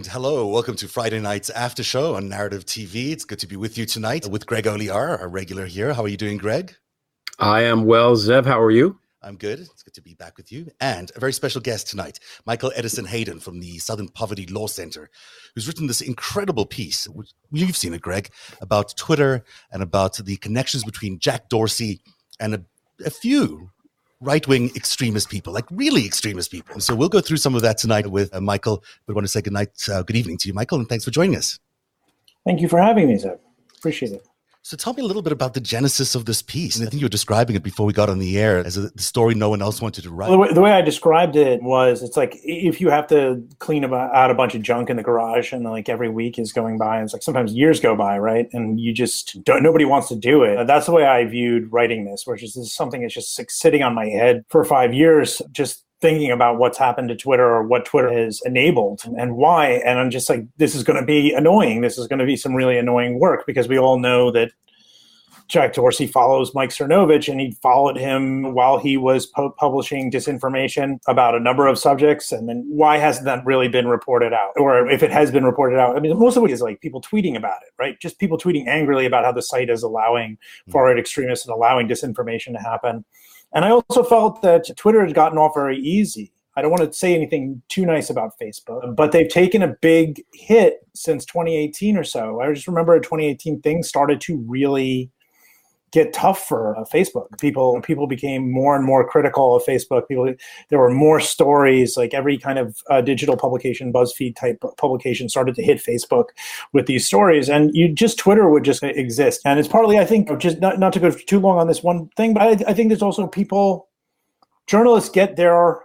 And hello, welcome to Friday night's after show on Narrative TV. It's good to be with you tonight with Greg Olear, our regular here. How are you doing, Greg? I am well, Zev. How are you? I'm good. It's good to be back with you. And a very special guest tonight, Michael Edison Hayden from the Southern Poverty Law Center, who's written this incredible piece. You've seen it, Greg, about Twitter and about the connections between Jack Dorsey and a, a few right wing extremist people, like really extremist people. So we'll go through some of that tonight with uh, Michael. But I want to say good night, uh, good evening to you, Michael, and thanks for joining us. Thank you for having me, Zev. Appreciate it. So tell me a little bit about the genesis of this piece. And I think you were describing it before we got on the air as a the story no one else wanted to write. Well, the, way, the, way, I described it was it's like if you have to clean out a bunch of junk in the garage and like every week is going by and it's like sometimes years go by, right? And you just don't, nobody wants to do it. That's the way I viewed writing this, which is this is something that's just like sitting on my head for five years, just thinking about what's happened to Twitter or what Twitter has enabled and why. And I'm just like, this is going to be annoying. This is going to be some really annoying work because we all know that Jack Dorsey follows Mike Cernovich, and he followed him while he was po- publishing disinformation about a number of subjects. And then why hasn't that really been reported out? Or if it has been reported out, I mean, most of it is like people tweeting about it, right? Just people tweeting angrily about how the site is allowing hmm. far right extremists and allowing disinformation to happen. And I also felt that Twitter had gotten off very easy. I don't want to say anything too nice about Facebook, but they've taken a big hit since 2018 or so. I just remember 2018 things started to really get tough for uh, Facebook. People people became more and more critical of Facebook. People there were more stories like every kind of uh, digital publication, BuzzFeed type publication started to hit Facebook with these stories, and you just Twitter would just exist. And it's partly I think just not not to go too long on this one thing, but I, I think there's also people journalists get their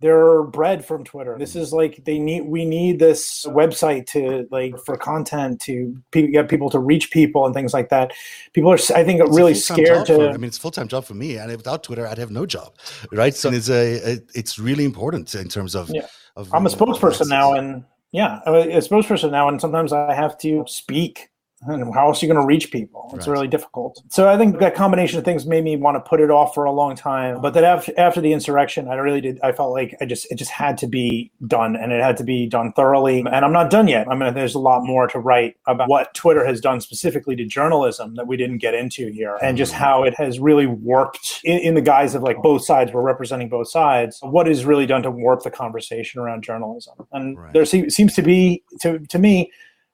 they're bread from Twitter. This is like they need we need this website to like for content to get people to reach people and things like that. People are I think it's really scared to. For, I mean, it's full time job for me, and without Twitter, I'd have no job, right? So it's a, it's really important in terms of. Yeah. Of, I'm a spokesperson now, and yeah, I'm a spokesperson now, and sometimes I have to speak how else are you going to reach people? It's right. really difficult. So I think that combination of things made me want to put it off for a long time. But that after, after the insurrection, I really did. I felt like I just it just had to be done, and it had to be done thoroughly. And I'm not done yet. I mean, there's a lot more to write about what Twitter has done specifically to journalism that we didn't get into here, and just mm-hmm. how it has really warped in, in the guise of like both sides. We're representing both sides. What is really done to warp the conversation around journalism? And right. there se- seems to be, to to me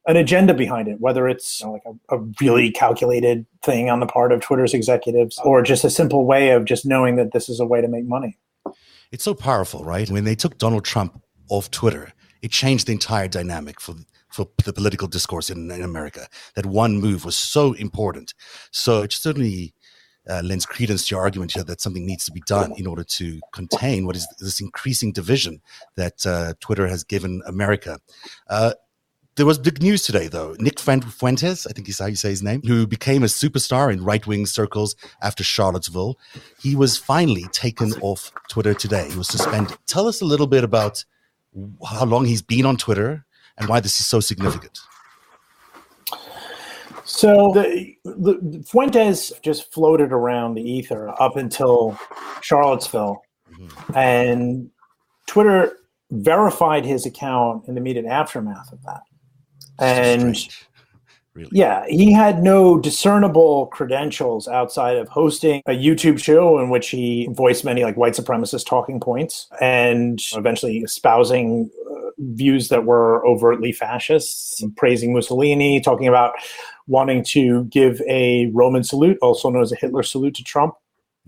an agenda behind it, whether it's you know, like a, a, really calculated thing on the part of Twitter's executives or just a simple way of just knowing that this is a way to make money. It's so powerful, right? When they took Donald Trump off Twitter, it changed the entire dynamic for for the political discourse in, in America. That one move was so important. So it certainly uh, lends credence to your argument here that something needs to be done in order to contain what is this increasing division that uh, Twitter has given America. Uh, there was big news today, though. Nick Fuentes, I think is how you say his name, who became a superstar in right wing circles after Charlottesville. He was finally taken off Twitter today. He was suspended. Tell us a little bit about how long he's been on Twitter and why this is so significant. So the, the Fuentes just floated around the ether up until Charlottesville, mm-hmm. and Twitter verified his account in the immediate aftermath of that and really. yeah, he had no discernible credentials outside of hosting a YouTube show in which he voiced many like white supremacist talking points and eventually espousing uh, views that were overtly fascist, praising Mussolini, talking about wanting to give a Roman salute, also known as a Hitler salute to Trump.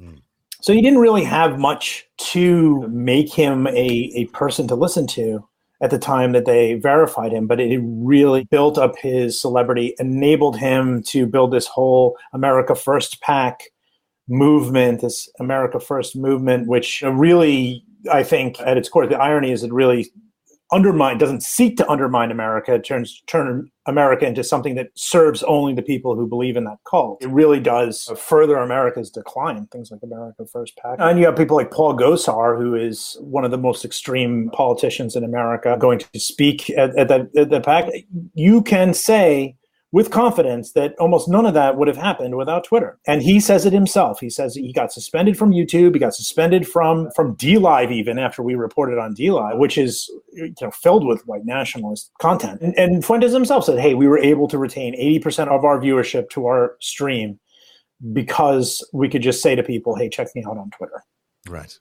Mm. So he didn't really have much to make him a, a person to listen to at the time that they verified him, but it really built up his celebrity, enabled him to build this whole America First Pack movement, this America First movement, which really, I think, at its core, the irony is it really undermine doesn't seek to undermine America, it turns turn America into something that serves only the people who believe in that cult. It really does further America's decline. Things like America First PAC, and you have people like Paul Gosar, who is one of the most extreme politicians in America, going to speak at, at the, at the PAC. You can say with confidence that almost none of that would have happened without Twitter. And he says it himself. He says he got suspended from YouTube. He got suspended from from DLive even after we reported on DLive, which is you know filled with white nationalist content. And, and Fuentes himself said, "Hey, we were able to retain 80% of our viewership to our stream because we could just say to people, "Hey, check me out on Twitter." Right.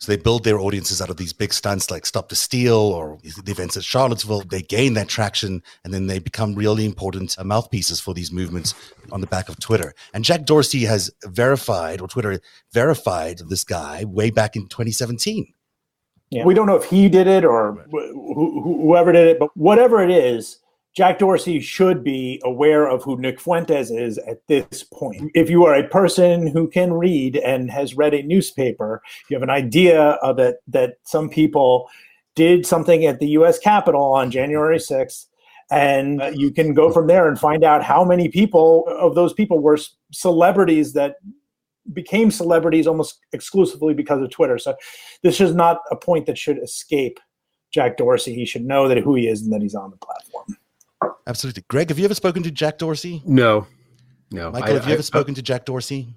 So they build their audiences out of these big stunts like Stop the Steal or the events at Charlottesville. They gain that traction and then they become really important uh, mouthpieces for these movements on the back of Twitter. And Jack Dorsey has verified, or Twitter verified this guy way back in 2017. Yeah. We don't know if he did it or wh- whoever did it, but whatever it is, Jack Dorsey should be aware of who Nick Fuentes is at this point. If you are a person who can read and has read a newspaper, you have an idea of it that some people did something at the US Capitol on January 6th. And uh, you can go from there and find out how many people of those people were celebrities that became celebrities almost exclusively because of Twitter. So this is not a point that should escape Jack Dorsey. He should know that who he is and that he's on the platform. Absolutely. Greg, have you ever spoken to Jack Dorsey? No. No. Michael, I, have you I, ever spoken I, to Jack Dorsey?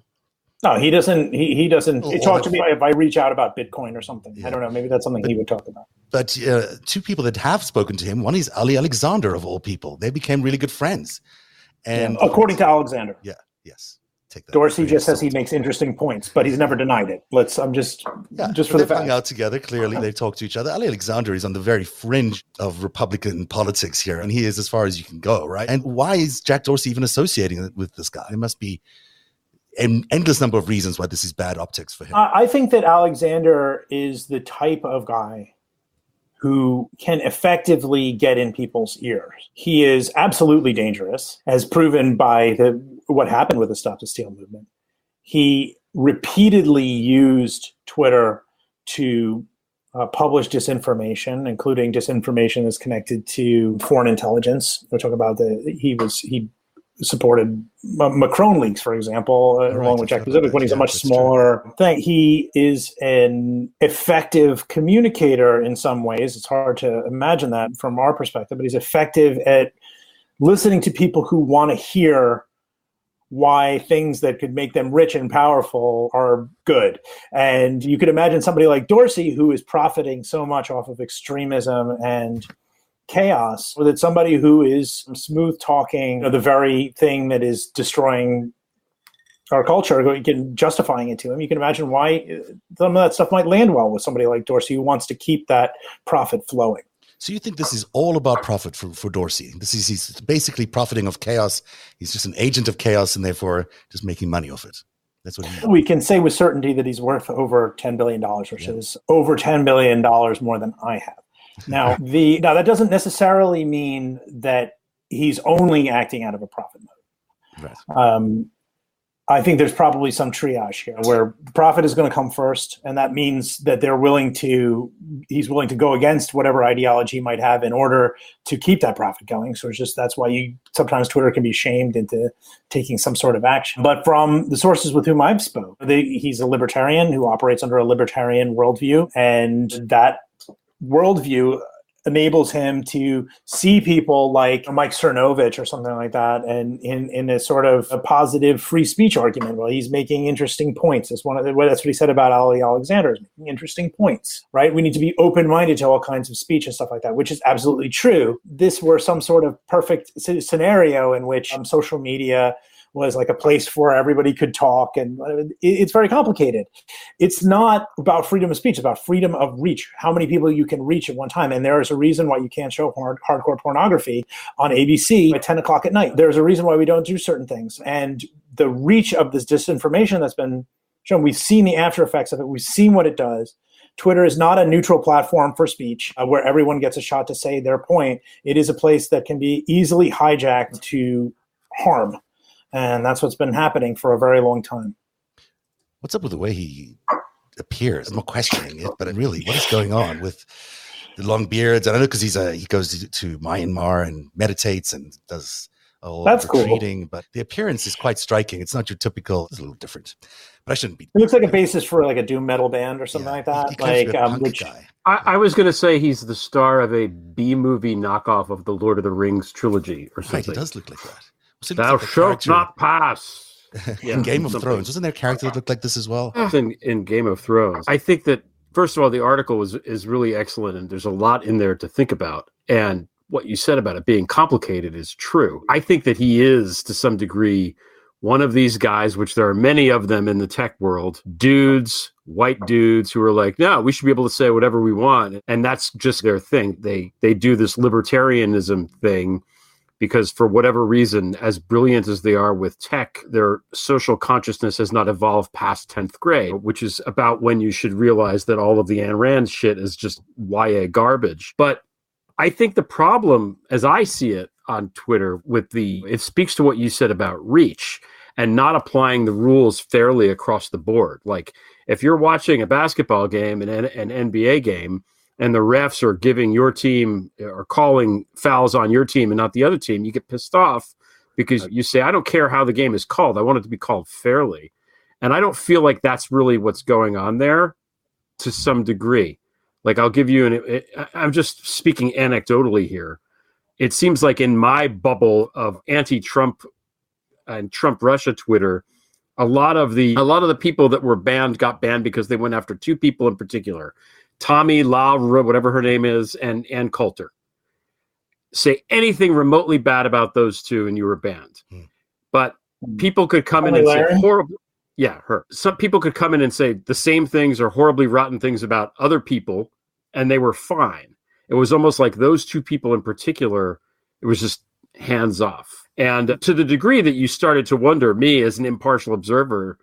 No, he doesn't. He, he doesn't oh, talk to me if I reach out about Bitcoin or something. Yeah. I don't know. Maybe that's something but, he would talk about. But uh, two people that have spoken to him, one is Ali Alexander of all people. They became really good friends. And yeah, according to Alexander. Yeah. Yes take that. Dorsey just says he makes interesting points, but he's never denied it. Let's. I'm just yeah, just for the fact. hung out together. Clearly, they talk to each other. Ali Alexander is on the very fringe of Republican politics here, and he is as far as you can go, right? And why is Jack Dorsey even associating with this guy? It must be an endless number of reasons why this is bad optics for him. I think that Alexander is the type of guy who can effectively get in people's ears. He is absolutely dangerous, as proven by the what happened with the Stop the Steal movement. He repeatedly used Twitter to uh, publish disinformation, including disinformation that's connected to foreign intelligence. We'll talk about the he was he supported Macron leaks, for example, uh, right, along with Jack Posobiec when he's yeah, a much smaller true. thing. He is an effective communicator in some ways. It's hard to imagine that from our perspective, but he's effective at listening to people who want to hear why things that could make them rich and powerful are good. And you could imagine somebody like Dorsey who is profiting so much off of extremism and chaos, or that somebody who is smooth talking you know, the very thing that is destroying our culture, justifying it to him. You can imagine why uh, some of that stuff might land well with somebody like Dorsey who wants to keep that profit flowing. So you think this is all about profit for, for Dorsey? This is he's basically profiting of chaos. He's just an agent of chaos and therefore just making money off it. That's what he we can say with certainty that he's worth over ten billion dollars, which yeah. is over ten billion dollars more than I have. Now the now that doesn't necessarily mean that he's only acting out of a profit mode. Right. Um, I think there's probably some triage here where profit is going to come first, and that means that they're willing to he's willing to go against whatever ideology he might have in order to keep that profit going. So it's just that's why you sometimes Twitter can be shamed into taking some sort of action. But from the sources with whom I've spoke, they, he's a libertarian who operates under a libertarian worldview, and that worldview enables him to see people like Mike Cernovich or something like that, and in in a sort of a positive free speech argument. Well, he's making interesting points. That's one of the, that's what he said about Ali Alexander is making interesting points. Right? We need to be open minded to all kinds of speech and stuff like that, which is absolutely true. This were some sort of perfect scenario in which um, social media was like a place where everybody could talk and it's very complicated. It's not about freedom of speech it's about freedom of reach how many people you can reach at one time and there is a reason why you can't show hard, hardcore pornography on abc at 10 o'clock at night. There's a reason why we don't do certain things and the reach of this disinformation that's been shown we've seen the after effects of it we've seen what it does. Twitter is not a neutral platform for speech uh, where everyone gets a shot to say their point. It is a place that can be easily hijacked to harm and that's what's been happening for a very long time. What's up with the way he appears? I'm not questioning it, but really, what is going on with the long beards? And I know because he's a he goes to, to, Myanmar and meditates and does all that's retreating, cool. but the appearance is quite striking. It's not your typical. It's a little different, but I shouldn't be. It looks like a basis for like a doom metal band or something yeah, like that. like um, which guy. I, I was going to say he's the star of a B movie knockoff of the Lord of the Rings trilogy or something. Right, he does look like that. Seems Thou like shalt not pass. Yeah, in Game of something. Thrones. Wasn't there a character that looked like this as well? in, in Game of Thrones. I think that first of all, the article is is really excellent, and there's a lot in there to think about. And what you said about it being complicated is true. I think that he is to some degree one of these guys, which there are many of them in the tech world, dudes, white dudes who are like, no, we should be able to say whatever we want, and that's just their thing. They they do this libertarianism thing because for whatever reason, as brilliant as they are with tech, their social consciousness has not evolved past 10th grade, which is about when you should realize that all of the Ayn Rand shit is just YA garbage. But I think the problem, as I see it on Twitter, with the, it speaks to what you said about reach and not applying the rules fairly across the board. Like if you're watching a basketball game and an, an NBA game, and the refs are giving your team or calling fouls on your team and not the other team, you get pissed off because you say, I don't care how the game is called. I want it to be called fairly. And I don't feel like that's really what's going on there to some degree. Like, I'll give you an, it, I'm just speaking anecdotally here. It seems like in my bubble of anti Trump and Trump Russia Twitter, a lot of the a lot of the people that were banned got banned because they went after two people in particular Tommy Laura, whatever her name is, and Ann Coulter. Say anything remotely bad about those two, and you were banned. Hmm. But people could come in and Larry? say horrible. Yeah, her. Some people could come in and say the same things or horribly rotten things about other people, and they were fine. It was almost like those two people in particular. It was just hands off. And to the degree that you started to wonder, me as an impartial observer,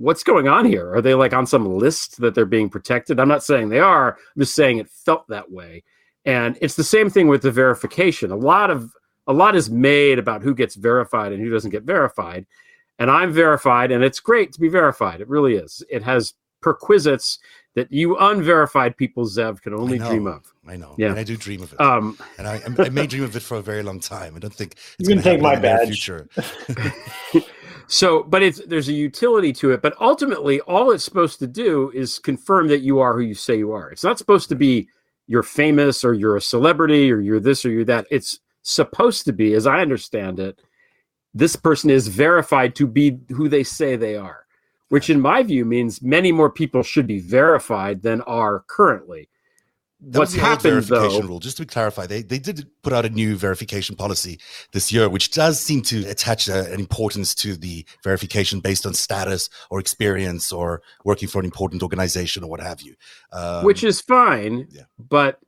what's going on here? Are they like on some list that they're being protected? I'm not saying they are. I'm just saying it felt that way. And it's the same thing with the verification. A lot of a lot is made about who gets verified and who doesn't get verified. And I'm verified, and it's great to be verified. It really is. It has perquisites that you unverified people, Zev, can only know. dream of. I know. Yeah. And I do dream of it. Um, and I, I may dream of it for a very long time. I don't think it's going to take my badge. future. So, but it's there's a utility to it. But ultimately, all it's supposed to do is confirm that you are who you say you are. It's not supposed to be you're famous or you're a celebrity or you're this or you're that. It's supposed to be, as I understand it, this person is verified to be who they say they are, which in my view means many more people should be verified than are currently. That What's was the old happened verification though? rule. Just to clarify, they they did put out a new verification policy this year, which does seem to attach a, an importance to the verification based on status or experience or working for an important organization or what have you. Um, which is fine. yeah. But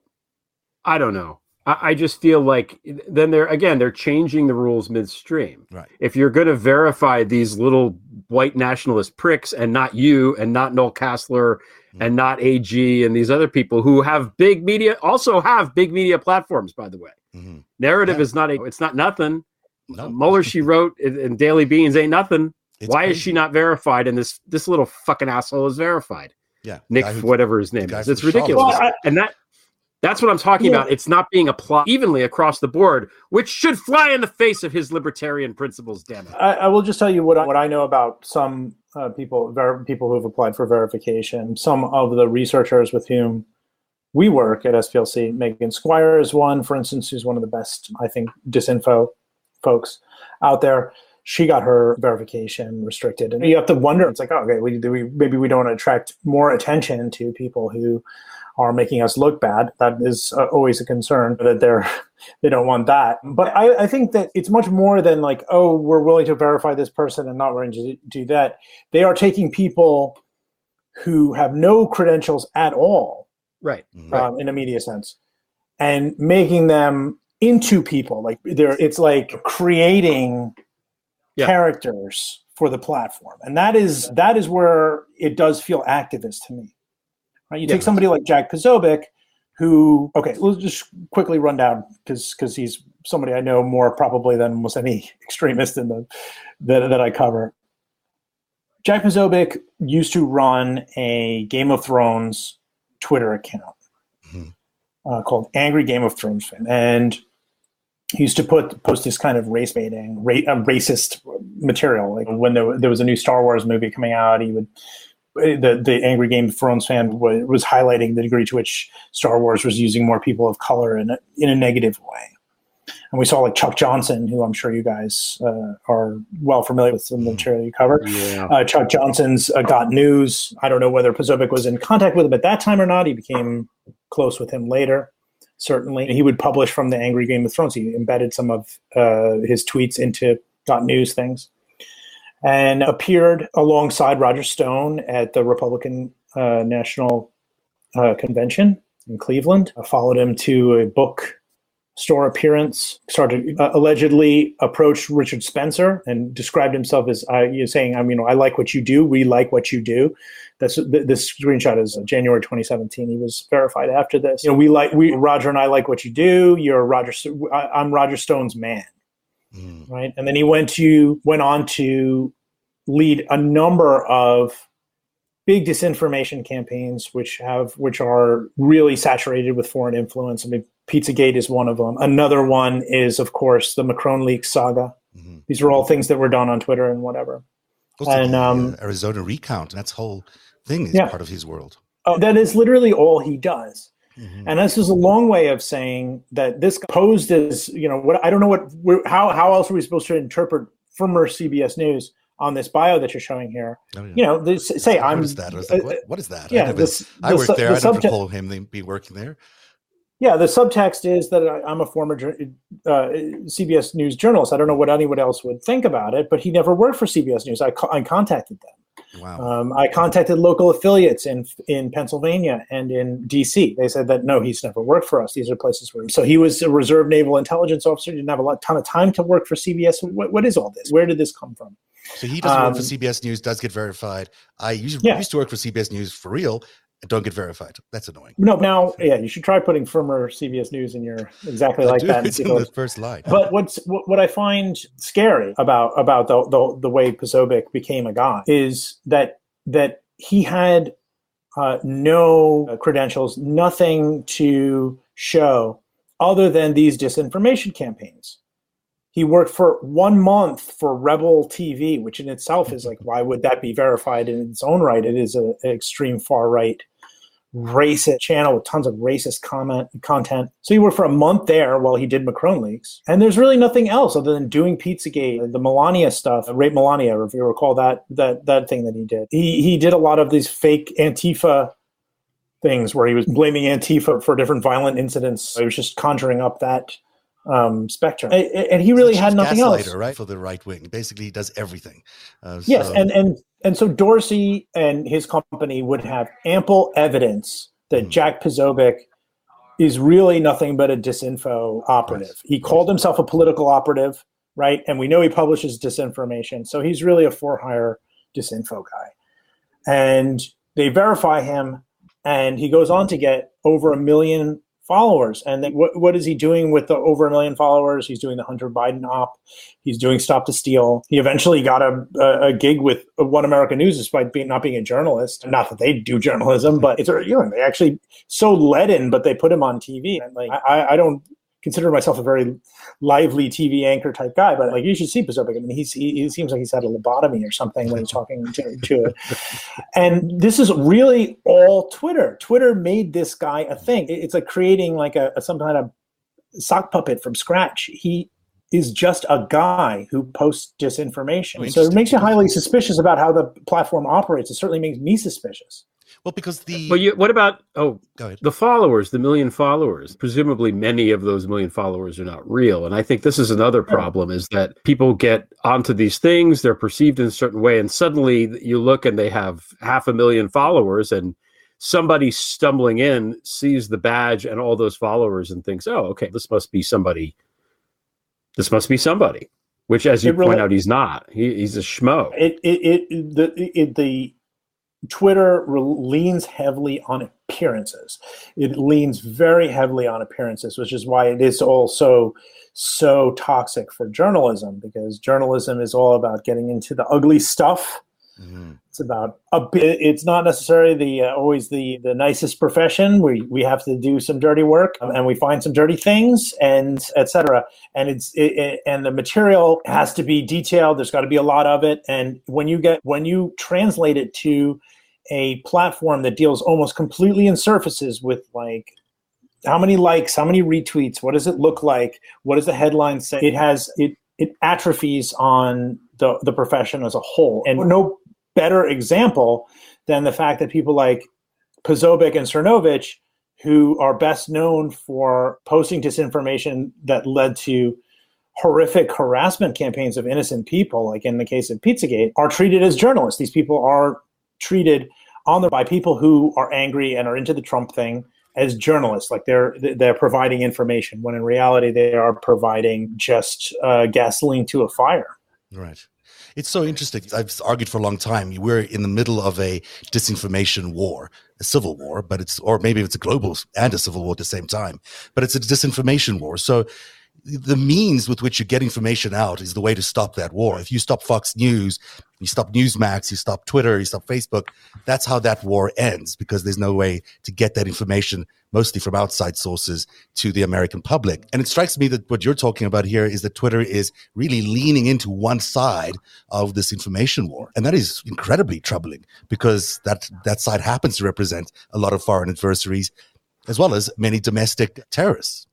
I don't know. I, I just feel like then they're again they're changing the rules midstream. right. If you're going to verify these little white nationalist pricks and not you and not Noel Casler Mm-hmm. and not AG and these other people who have big media also have big media platforms by the way. hmm Narrative Yeah. is not a, it's not nothing. No, Mueller she wrote in, in Daily Beans ain't nothing. it's Why is she not verified and this this little fucking asshole is verified? Yeah, Nick, who- whatever his name is. It's ridiculous. Well, I- and that that's what I'm talking Yeah. about. It's not being applied evenly across the board, which should fly in the face of his libertarian principles, damn it. I, I will just tell you what I, what I know about some uh, people, ver- people who have applied for verification. Some of the researchers with whom we work at SPLC, Megan Squire is one, for instance, who's one of the best, I think, disinfo folks out there. She got her verification restricted, and you have to wonder. It's like, oh, okay, we, do we maybe we don't attract more attention to people who are making us look bad. That is uh, always a concern that they're they don't want that. But I, I think that it's much more than like, oh, we're willing to verify this person and not willing to do that. They are taking people who have no credentials at all Right. Mhm. um, in a media sense and making them into people like they're it's like creating Yeah. characters for the platform and that is that is where it does feel activist to me right you Yeah. take somebody like jack Posobiec, who okay let's just quickly run down because because he's somebody i know more probably than almost any extremist in the that, that i cover jack Posobiec used to run a game of thrones twitter account Mhm. uh, called angry game of thrones fan and he used to put post this kind of race baiting ra- uh, racist material like when there, there was a new star wars movie coming out he would the, the angry game of thrones fan was, was highlighting the degree to which star wars was using more people of color in a, in a negative way and we saw like Chuck Johnson, who I'm sure you guys uh, are well familiar with some of the material you covered. Yeah. Uh, Chuck Johnson's uh, Got News. I don't know whether Posobiec was in contact with him at that time or not. He became close with him later. Certainly, he would publish from the Angry Game of Thrones. He embedded some of uh, his tweets into Got News things, and appeared alongside Roger Stone at the Republican uh, National uh, Convention in Cleveland. I followed him to a book store appearance, started uh, allegedly approached Richard Spencer and described himself as uh, saying, "I mean, I like what you do. We like what you do." This screenshot is January 2017. He was verified after this. You know, we like we Roger and I like what you do. You're Roger. I'm Roger Stone's man, mm. right? And then he went to went on to lead a number of big disinformation campaigns which have which are really saturated with foreign influence. I mean, Pizzagate is one of them. Another one is, of course, the Macron leak saga. Mm-hmm. These are all things that were done on Twitter and whatever. Also, and um, Arizona recount, that's whole thing is yeah. part of his world. Oh, that is literally all he does. Mm-hmm. And this is a long way of saying that this posed as, you know, what I don't know what, how, how else are we supposed to interpret former CBS News on this bio that you're showing here. Oh, yeah. You know, this, say what I'm. What is that? I was like, what, what is that? Yeah, I, this, I worked there. The I didn't recall him be working there. Yeah, the subtext is that I'm a former uh, CBS News journalist. I don't know what anyone else would think about it, but he never worked for CBS News. I, I contacted them. Wow. Um, I contacted local affiliates in in Pennsylvania and in D.C. They said that no, he's never worked for us. These are places where. So he was a reserve naval intelligence officer. Didn't have a lot, ton of time to work for CBS. What, what is all this? Where did this come from? So he doesn't um, work for um, CBS News. Does get verified. I used, yeah. used to work for CBS News for real don't get verified. That's annoying. No, now, yeah, you should try putting firmer CBS News in your exactly like that. It's in the first line. But what's what, what I find scary about about the, the the way Posobiec became a god is that that he had uh, no credentials, nothing to show other than these disinformation campaigns. He worked for one month for Rebel TV, which in itself is like, why would that be verified in its own right? It is an extreme far right racist channel with tons of racist comment content. So he worked for a month there while he did Macron leaks. And there's really nothing else other than doing Pizzagate, the Melania stuff, rape Melania, if you recall that that that thing that he did. He he did a lot of these fake Antifa things where he was blaming Antifa for different violent incidents. He was just conjuring up that um, spectrum, and, and he really had nothing else. Right for the right wing, basically, he does everything. Uh, yes, so. and and and so Dorsey and his company would have ample evidence that mm. Jack Posobiec is really nothing but a disinfo operative. He called himself a political operative, right? And we know he publishes disinformation, so he's really a for hire disinfo guy. And they verify him, and he goes on to get over a million followers. And then what, what is he doing with the over a million followers? He's doing the Hunter Biden op. He's doing Stop the Steal. He eventually got a, a, a gig with One American News despite being, not being a journalist. Not that they do journalism, but it's, you know, they actually so leaden, but they put him on TV. And like, I, I don't consider myself a very lively TV anchor type guy, but like you should see Posobiec. I mean, he's, he, he, seems like he's had a lobotomy or something when he's talking to, to it. And this is really all Twitter. Twitter made this guy a thing. It's like creating like a, a some kind of sock puppet from scratch. He is just a guy who posts disinformation. Oh, so it makes you highly suspicious about how the platform operates. It certainly makes me suspicious. Well, because the well, you, what about oh, the followers, the million followers? Presumably, many of those million followers are not real, and I think this is another problem: is that people get onto these things, they're perceived in a certain way, and suddenly you look and they have half a million followers, and somebody stumbling in sees the badge and all those followers and thinks, "Oh, okay, this must be somebody. This must be somebody." Which, as you really, point out, he's not. He, he's a schmo. It it, it the it, the Twitter leans heavily on appearances. It leans very heavily on appearances, which is why it is also so toxic for journalism because journalism is all about getting into the ugly stuff. Mm-hmm. It's about a bit. It's not necessarily the uh, always the the nicest profession. We we have to do some dirty work um, and we find some dirty things and etc. And it's it, it, and the material has to be detailed. There's got to be a lot of it. And when you get when you translate it to a platform that deals almost completely in surfaces with like how many likes, how many retweets, what does it look like, what does the headline say? It has it it atrophies on the the profession as a whole, and no better example than the fact that people like Posobiec and Cernovich, who are best known for posting disinformation that led to horrific harassment campaigns of innocent people, like in the case of Pizzagate, are treated as journalists. These people are treated on the by people who are angry and are into the Trump thing as journalists, like they're they're providing information when in reality they are providing just uh, gasoline to a fire. Right. It's so interesting. I've argued for a long time. We're in the middle of a disinformation war, a civil war, but it's, or maybe it's a global and a civil war at the same time, but it's a disinformation war. So the means with which you get information out is the way to stop that war. If you stop Fox News, you stop Newsmax, you stop Twitter, you stop Facebook, that's how that war ends because there's no way to get that information, mostly from outside sources, to the American public. And it strikes me that what you're talking about here is that Twitter is really leaning into one side of this information war. And that is incredibly troubling because that, that side happens to represent a lot of foreign adversaries as well as many domestic terrorists.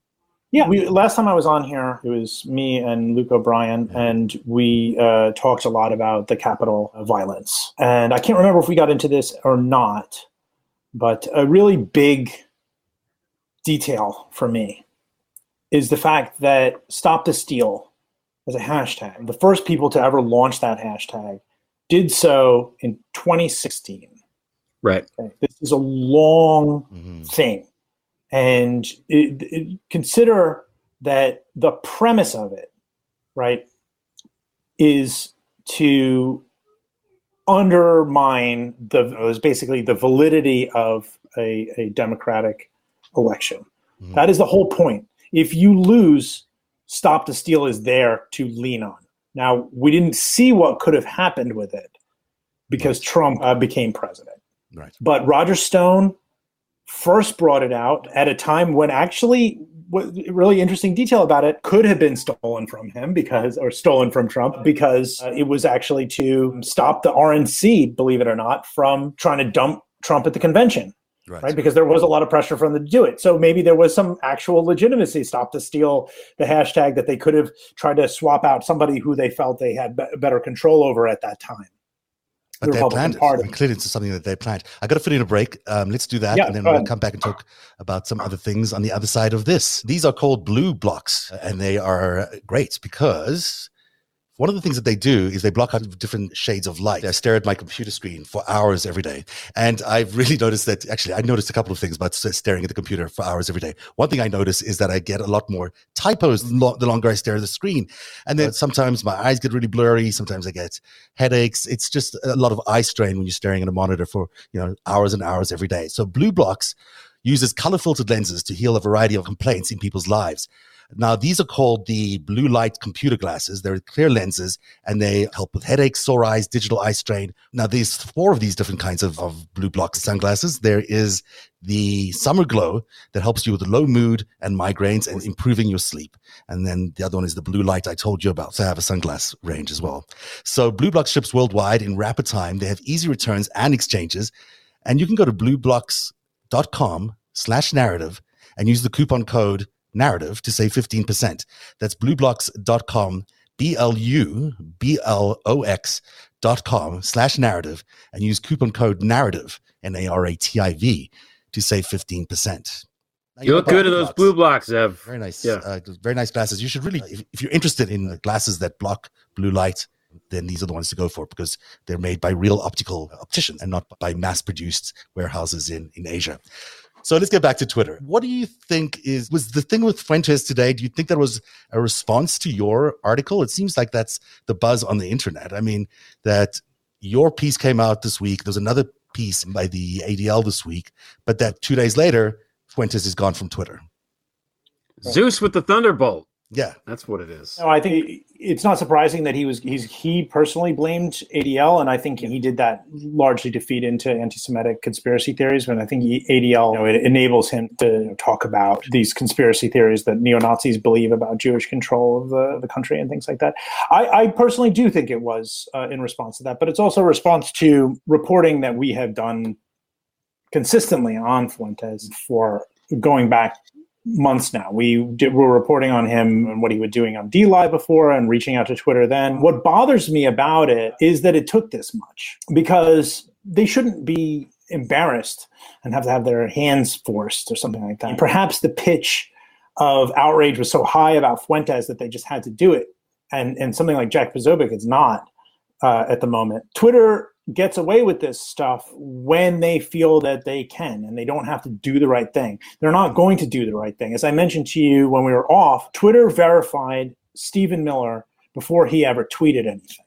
Yeah, we last time I was on here, it was me and Luke O'Brien, and we uh, talked a lot about the Capitol violence. And I can't remember if we got into this or not, but a really big detail for me is the fact that "Stop the Steal" as a hashtag, the first people to ever launch that hashtag, did so in 2016. Right. Okay. This is a long mm-hmm. thing and it, it, consider that the premise of it, right, is to undermine the was basically the validity of a, a democratic election. Mm-hmm. That is the whole point. If you lose, Stop the Steal is there to lean on. Now, we didn't see what could have happened with it because right. Trump uh, became president. Right. But Roger Stone first brought it out at a time when actually what really interesting detail about it could have been stolen from him because or stolen from Trump because uh, it was actually to stop the RNC believe it or not from trying to dump Trump at the convention Right. right. Because there was a lot of pressure from them to do it. So maybe there was some actual legitimacy. Stop the steal the hashtag that they could have tried to swap out somebody who they felt they had be- better control over at that time. But they planned mean, clearly, it's something that they planned. I got to fit in a break. Um, let's do that, yeah, and then we'll ahead. come back and talk about some other things on the other side of this. These are called blue blocks, and they are great because one of the things that they do is they block out different shades of light. I stare at my computer screen for hours every day. And I've really noticed that actually, I noticed a couple of things about staring at the computer for hours every day. One thing I notice is that I get a lot more typos the longer I stare at the screen. And then sometimes my eyes get really blurry. Sometimes I get headaches. It's just a lot of eye strain when you're staring at a monitor for, you know, hours and hours every day. So blue blocks uses color filtered lenses to heal a variety of complaints in people's lives. Now, these are called the blue light computer glasses. They're clear lenses and they help with headaches, sore eyes, digital eye strain. Now, there's four of these different kinds of, of blue block sunglasses. There is the summer glow that helps you with low mood and migraines and improving your sleep. And then the other one is the blue light I told you about. So I have a sunglass range as well. So blue block ships worldwide in rapid time. They have easy returns and exchanges. And you can go to blublox.com slash narrative and use the coupon code narrative to save 15%. That's blublox.com, B L U B L O X dot com slash narrative and use coupon code narrative, N A R A T I V, to save 15%. you look good in those blue blocks, Ev. Very nice. Yeah. Uh, very nice glasses. You should really, if, if you're interested in glasses that block blue light, then these are the ones to go for because they're made by real optical opticians and not by mass produced warehouses in, in Asia. So let's get back to Twitter. What do you think is was the thing with Fuentes today? Do you think that was a response to your article? It seems like that's the buzz on the internet. I mean, that your piece came out this week. There's another piece by the ADL this week, but that two days later, Fuentes is gone from Twitter. Zeus with the thunderbolt. Yeah, that's what it is. No, I think it's not surprising that he was he's he personally blamed ADL, and I think he did that largely to feed into anti-Semitic conspiracy theories. But I think he, ADL you know, it enables him to you know, talk about these conspiracy theories that neo Nazis believe about Jewish control of the, the country and things like that. I, I personally do think it was uh, in response to that, but it's also a response to reporting that we have done consistently on Fuentes for going back months now. We did, were reporting on him and what he was doing on DLive before and reaching out to Twitter then. What bothers me about it is that it took this much because they shouldn't be embarrassed and have to have their hands forced or something like that. And perhaps the pitch of outrage was so high about Fuentes that they just had to do it. And, and something like Jack Posobiec is not uh, at the moment. Twitter gets away with this stuff when they feel that they can and they don't have to do the right thing. They're not going to do the right thing. As I mentioned to you when we were off, Twitter verified Stephen Miller before he ever tweeted anything.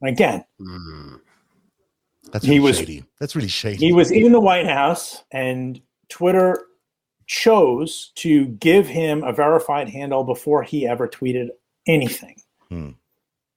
And again, mm. that's really he was, shady. That's really shady. He was in the White House and Twitter chose to give him a verified handle before he ever tweeted anything. Hmm.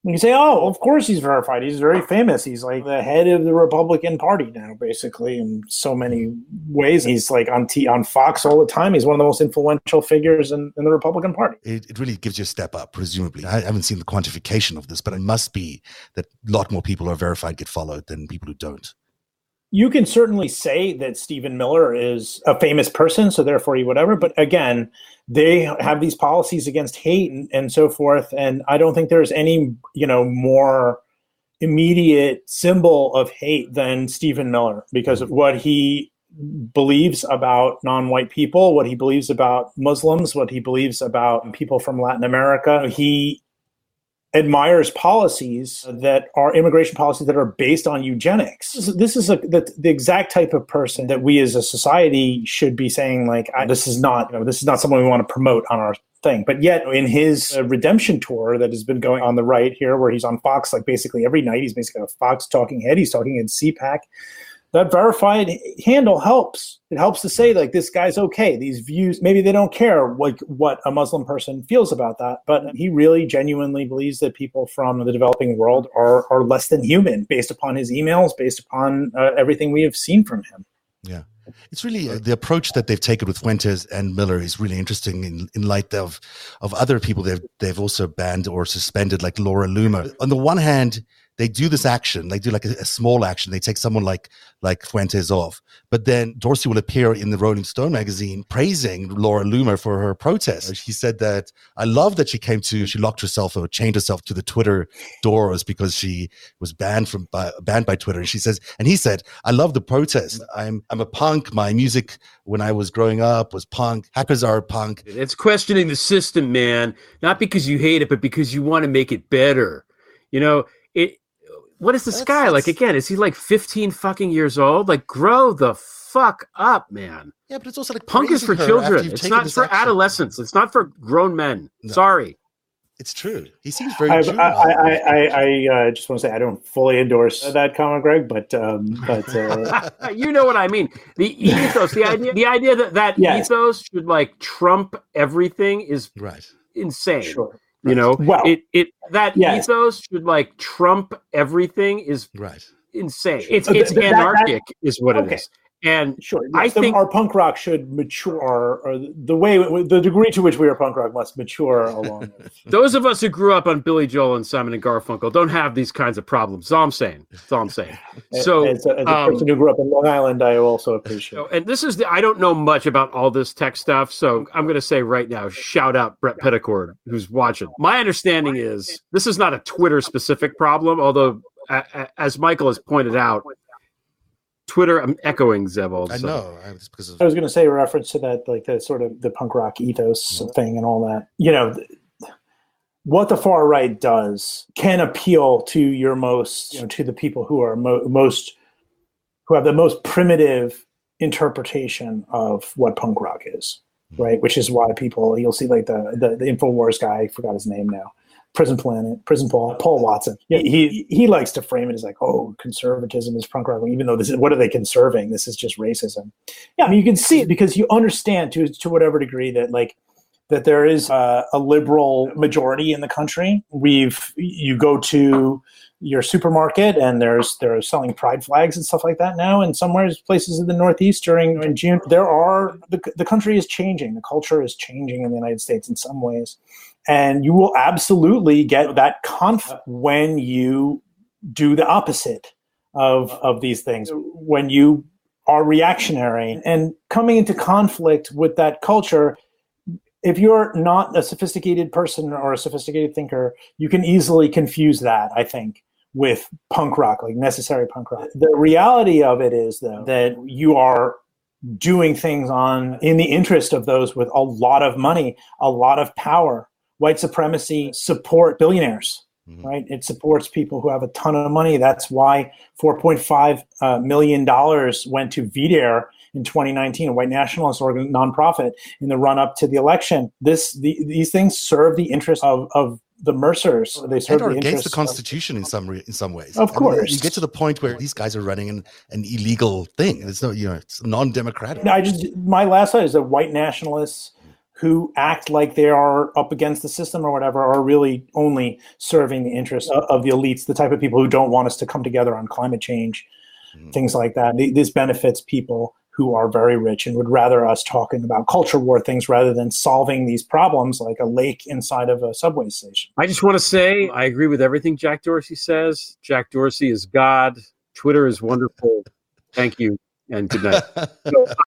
You say, oh, of course he's verified. He's very famous. He's like the head of the Republican Party now, basically, in so many ways. He's like on T- on Fox all the time. He's one of the most influential figures in, in the Republican Party. It, it really gives you a step up, presumably. I haven't seen the quantification of this, but it must be that a lot more people who are verified get followed than people who don't you can certainly say that Stephen Miller is a famous person, so therefore he whatever. But again, they have these policies against hate and, and so forth, and I don't think there's any you know more immediate symbol of hate than Stephen Miller because of what he believes about non-white people, what he believes about Muslims, what he believes about people from Latin America. He admires policies that are immigration policies that are based on eugenics. This is, a, the, the, exact type of person that we as a society should be saying, like, this is not, you know, this is not someone we want to promote on our thing. But yet, in his uh, redemption tour that has been going on the right here, where he's on Fox like basically every night, he's basically a Fox talking head. He's talking in CPAC that verified handle helps. It helps to say like this guy's okay. These views, maybe they don't care like what a Muslim person feels about that, but he really genuinely believes that people from the developing world are are less than human based upon his emails, based upon uh, everything we have seen from him. Yeah. It's really uh, the approach that they've taken with Fuentes and Miller is really interesting in, in light of of other people they've they've also banned or suspended, like Laura Loomer. On the one hand, they do this action, they do like a, a, small action. They take someone like like Fuentes off, but then Dorsey will appear in the Rolling Stone magazine praising Laura Loomer for her protest. She said that I love that she came to, she locked herself or chained herself to the Twitter doors because she was banned from by, banned by Twitter. And she says, and he said, I love the protest. I'm I'm a punk. My music when I was growing up was punk. Hackers are punk. It's questioning the system, man. Not because you hate it, but because you want to make it better. You know, it what is this that's, guy like? Again, is he like 15 fucking years old? Like, grow the fuck up, man. Yeah, but it's also like punk is for children. It's not for action. adolescents. It's not for grown men. No. Sorry. It's true. He seems very. I, I, I, I, I uh, just want to say I don't fully endorse that comment, Greg, but um, but uh... you know what I mean. The ethos, the idea, the idea that that yeah. ethos should like trump everything is right insane. Sure. You know, well, it it that yes. ethos should like trump everything is right insane. It's it's anarchic, that, is what okay. it is. And sure, yes, I think our punk rock should mature, or the way, the degree to which we are punk rock must mature along. Those of us who grew up on Billy Joel and Simon and Garfunkel don't have these kinds of problems. That's all I'm saying. That's all I'm saying. So, as a, as a um, person who grew up in Long Island, I also appreciate. So, and this is the I don't know much about all this tech stuff, so I'm going to say right now, shout out Brett Petticord who's watching. My understanding is this is not a Twitter specific problem, although as Michael has pointed out, Twitter. I'm echoing Zevold. I know. I was, of- I was going to say a reference to that, like the sort of the punk rock ethos mm-hmm. thing and all that. You know, what the far right does can appeal to your most, you know, to the people who are mo- most, who have the most primitive interpretation of what punk rock is, mm-hmm. right? Which is why people you'll see like the the, the Infowars guy, I forgot his name now Prison Planet, Prison Paul, Paul Watson. Yeah, he he likes to frame it as like, oh, conservatism is punk rock, even though this is what are they conserving? This is just racism. Yeah, I mean you can see it because you understand to to whatever degree that like that there is a, a liberal majority in the country. We've you go to your supermarket and there's they're selling pride flags and stuff like that now in somewhere places in the northeast during in june there are the, the country is changing the culture is changing in the united states in some ways and you will absolutely get that conflict uh, when you do the opposite of, uh, of these things. When you are reactionary and coming into conflict with that culture if you're not a sophisticated person or a sophisticated thinker, you can easily confuse that, I think, with punk rock, like necessary punk rock. The reality of it is, though, that you are doing things on in the interest of those with a lot of money, a lot of power. White supremacy support billionaires. Mm-hmm. Right, it supports people who have a ton of money. That's why 4.5 uh, million dollars went to VDARE in 2019, a white nationalist organ, nonprofit, in the run up to the election. This the, these things serve the interest of, of the Mercers. They serve the against the Constitution of, in some re, in some ways. Of course, I mean, you get to the point where these guys are running an, an illegal thing. It's no, you know, it's non-democratic. I just my last thought is that white nationalists who act like they are up against the system or whatever are really only serving the interests of, of the elites, the type of people who don't want us to come together on climate change, mm. things like that. This benefits people who are very rich and would rather us talking about culture war things rather than solving these problems like a lake inside of a subway station. I just want to say I agree with everything Jack Dorsey says. Jack Dorsey is God. Twitter is wonderful. Thank you and good night. so